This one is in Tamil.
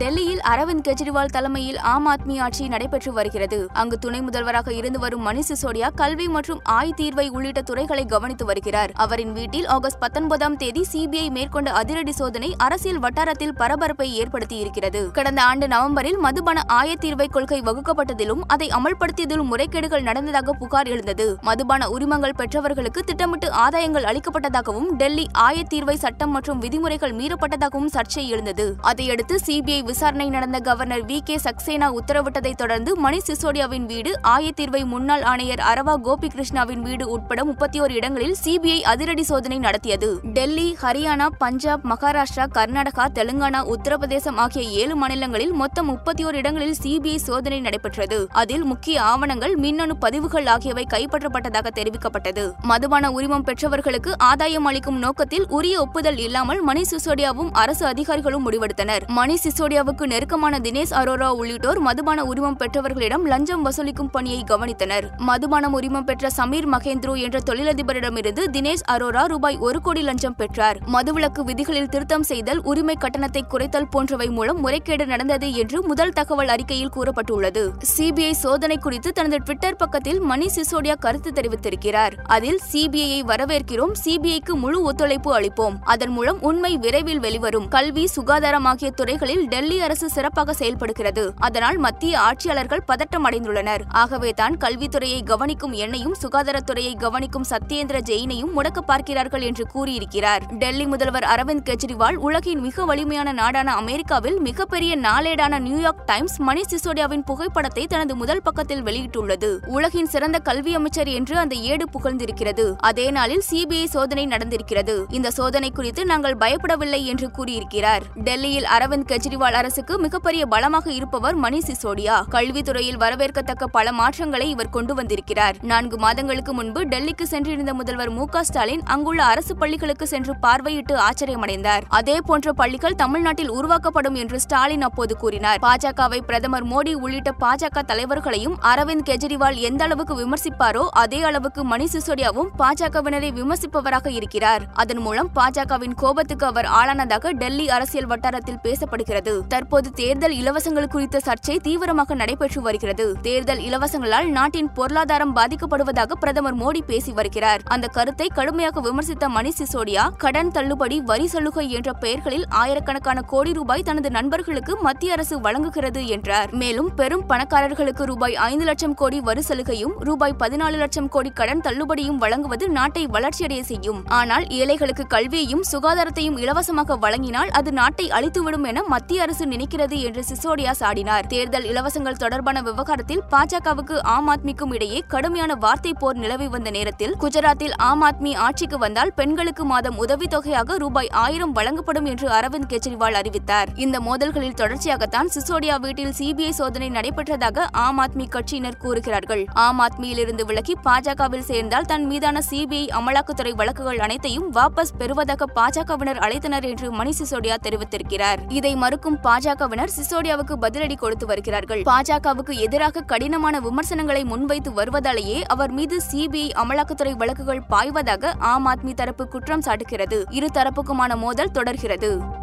டெல்லியில் அரவிந்த் கெஜ்ரிவால் தலைமையில் ஆம் ஆத்மி ஆட்சி நடைபெற்று வருகிறது. அங்கு துணை முதல்வராக இருந்து வரும் மணிஷ் சிசோடியா கல்வி மற்றும் ஆய் தீர்வை உள்ளிட்ட துறைகளை கவனித்து வருகிறார். அவரின் வீட்டில் ஆகஸ்ட் பத்தொன்பதாம் தேதி சிபிஐ மேற்கொண்ட அதிரடி சோதனை அரசியல் வட்டாரத்தில் பரபரப்பை ஏற்படுத்தியிருக்கிறது கடந்த ஆண்டு நவம்பரில் மதுபான ஆயத்தீர்வை கொள்கை வகுக்கப்பட்டதிலும் அதை அமல்படுத்தியதிலும் முறைகேடுகள் நடந்ததாக புகார் எழுந்தது. மதுபான உரிமங்கள் பெற்றவர்களுக்கு திட்டமிட்டு ஆதாயங்கள் அளிக்கப்பட்டதாகவும் டெல்லி ஆயத்தீர்வை சட்டம் மற்றும் விதிமுறைகள் மீறப்பட்டதாகவும் சர்ச்சை எழுந்தது. அதையடுத்து சிபிஐ விசாரணை நடந்த கவர்னர் வி. கே. சக்சேனா உத்தரவிட்டதை தொடர்ந்து மணிஷ் சிசோடியாவின் வீடு ஆயத்தீர்வை முன்னாள் ஆணையர் அரவா கோபிகிருஷ்ணாவின் வீடு உட்பட முப்பத்தி ஓரு இடங்களில் சிபிஐ அதிரடி சோதனை நடத்தியது. டெல்லி ஹரியானா பஞ்சாப் மகாராஷ்டிரா கர்நாடகா தெலுங்கானா உத்தரப்பிரதேசம் ஆகிய ஏழு மாநிலங்களில் மொத்தம் முப்பத்தி ஓரு இடங்களில் சிபிஐ சோதனை நடைபெற்றது. அதில் முக்கிய ஆவணங்கள் மின்னணு பதிவுகள் ஆகியவை கைப்பற்றப்பட்டதாக தெரிவிக்கப்பட்டது. மதுபான உரிமம் பெற்றவர்களுக்கு ஆதாயம் அளிக்கும் நோக்கத்தில் உரிய ஒப்புதல் இல்லாமல் மணி சிசோடியாவும் அரசு அதிகாரிகளும் முடிவெடுத்தனர். மணி சிசோடியா இந்தியாவுக்கு நெருக்கமான தினேஷ் அரோரா உள்ளிட்டோர் மதுபான உரிமம் பெற்றவர்களிடம் லஞ்சம் வசூலிக்கும் பணியை கவனித்தனர். மதுபானம் உரிமம் பெற்ற சமீர் மகேந்திரு என்ற தொழிலதிபரிடமிருந்து தினேஷ் அரோரா ரூபாய் ஒரு கோடி லஞ்சம் பெற்றார். மதுவிலக்கு விதிகளில் திருத்தம் செய்தல் உரிமை கட்டணத்தை குறைத்தல் போன்றவை மூலம் முறைகேடு நடந்தது என்று முதல் தகவல் அறிக்கையில் கூறப்பட்டுள்ளது. சிபிஐ சோதனை குறித்து தனது ட்விட்டர் பக்கத்தில் மணிஷ் சிசோடியா கருத்து தெரிவித்திருக்கிறார். அதில் சிபிஐயை வரவேற்கிறோம் சிபிஐக்கு முழு ஒத்துழைப்பு அளிப்போம். அதன் மூலம் உண்மை விரைவில் வெளிவரும். கல்வி சுகாதாரம் ஆகிய துறைகளில் டெல்லி அரசு சிறப்பாக செயல்படுகிறது. அதனால் மத்திய ஆட்சியாளர்கள் பதட்டம் அடைந்துள்ளனர். ஆகவே தான் கல்வித்துறையை கவனிக்கும் என்னையும் சுகாதாரத்துறையை கவனிக்கும் சத்யேந்திர ஜெயினையும் முடக்க பார்க்கிறார்கள் என்று கூறியிருக்கிறார். டெல்லி முதல்வர் அரவிந்த் கெஜ்ரிவால் உலகின் மிக வலிமையான நாடான அமெரிக்காவில் மிகப்பெரிய நாளேடான நியூயார்க் டைம்ஸ் மணிஷ் சிசோடியாவின் புகைப்படத்தை தனது முதல் பக்கத்தில் வெளியிட்டுள்ளது. உலகின் சிறந்த கல்வி அமைச்சர் என்று அந்த ஏடு புகழ்ந்திருக்கிறது. அதே நாளில் சிபிஐ சோதனை நடந்திருக்கிறது. இந்த சோதனை குறித்து நாங்கள் பயப்படவில்லை என்று கூறியிருக்கிறார். டெல்லியில் அரவிந்த் கெஜ்ரிவால் அரசுக்கு மிகப்பெரிய பலமாக இருப்பவர் மணிஷ் சிசோடியா. கல்வித்துறையில் வரவேற்கத்தக்க பல மாற்றங்களை இவர் கொண்டு வந்திருக்கிறார். நான்கு மாதங்களுக்கு முன்பு டெல்லிக்கு சென்றிருந்த முதல்வர் மு க ஸ்டாலின் அங்குள்ள அரசு பள்ளிகளுக்கு சென்று பார்வையிட்டு ஆச்சரியமடைந்தார். அதே போன்ற பள்ளிகள் தமிழ்நாட்டில் உருவாக்கப்படும் என்று ஸ்டாலின் அப்போது கூறினார். பாஜகவை பிரதமர் மோடி உள்ளிட்ட பாஜக தலைவர்களையும் அரவிந்த் கெஜ்ரிவால் எந்த அளவுக்கு விமர்சிப்பாரோ அதே அளவுக்கு மணிஷ் சிசோடியாவும் பாஜகவினரை விமர்சிப்பவராக இருக்கிறார். அதன் மூலம் பாஜகவின் கோபத்துக்கு அவர் ஆளானதாக டெல்லி அரசியல் வட்டாரத்தில் பேசப்படுகிறது. தற்போது தேர்தல் இலவசங்கள் குறித்த சர்ச்சை தீவிரமாக நடைபெற்று வருகிறது. தேர்தல் இலவசங்களால் நாட்டின் பொருளாதாரம் பாதிக்கப்படுவதாக பிரதமர் மோடி பேசி வருகிறார். அந்த கருத்தை கடுமையாக விமர்சித்த மணிஷ் சிசோடியா கடன் தள்ளுபடி வரி சலுகை என்ற பெயர்களில் ஆயிரக்கணக்கான கோடி ரூபாய் தனது நண்பர்களுக்கு மத்திய அரசு வழங்குகிறது என்றார். மேலும் பெரும் பணக்காரர்களுக்கு ரூபாய் ஐந்து லட்சம் கோடி வரி சலுகையும் ரூபாய் பதினாலு லட்சம் கோடி கடன் தள்ளுபடியும் வழங்குவது நாட்டை வளர்ச்சியடைய செய்யும். ஆனால் ஏழைகளுக்கு கல்வியையும் சுகாதாரத்தையும் இலவசமாக வழங்கினால் அது நாட்டை அழித்துவிடும் என மத்திய அரசு நினைக்கிறது என்று சிசோடியா சாடினார் தேர்தல் இலவசங்கள் தொடர்பான விவகாரத்தில் பாஜகவுக்கு ஆம் ஆத்மிக்கும் இடையே கடுமையான வார்த்தை போர் நிலவி வந்த நேரத்தில் குஜராத்தில் ஆம் ஆத்மி ஆட்சிக்கு வந்தால் பெண்களுக்கு மாதம் உதவித்தொகையாக ரூபாய் ஆயிரம் வழங்கப்படும் என்று அரவிந்த் கெஜ்ரிவால் அறிவித்தார். இந்த மோதல்களில் தொடர்ச்சியாகத்தான் சிசோடியா வீட்டில் சிபிஐ சோதனை நடைபெற்றதாக ஆம் ஆத்மி கட்சியினர் கூறுகிறார்கள். ஆம் ஆத்மியிலிருந்து விலகி பாஜகவில் சேர்ந்தால் தன் மீதான சிபிஐ அமலாக்கத்துறை வழக்குகள் அனைத்தையும் வாபஸ் பெறுவதாக பாஜகவினர் அழைத்தனர் என்று மணி சிசோடியா தெரிவித்திருக்கிறார். இதை மறுக்கும் பாஜகவினர் சிசோடியாவுக்கு பதிலடி கொடுத்து வருகிறார்கள். பாஜகவுக்கு எதிராக கடினமான விமர்சனங்களை முன்வைத்து வருவதாலேயே அவர் மீது சிபிஐ அமலாக்கத்துறை வழக்குகள் பாய்வதாக ஆம் ஆத்மி தரப்பு குற்றம் சாட்டுகிறது. இரு தரப்புக்குமான மோதல் தொடர்கிறது.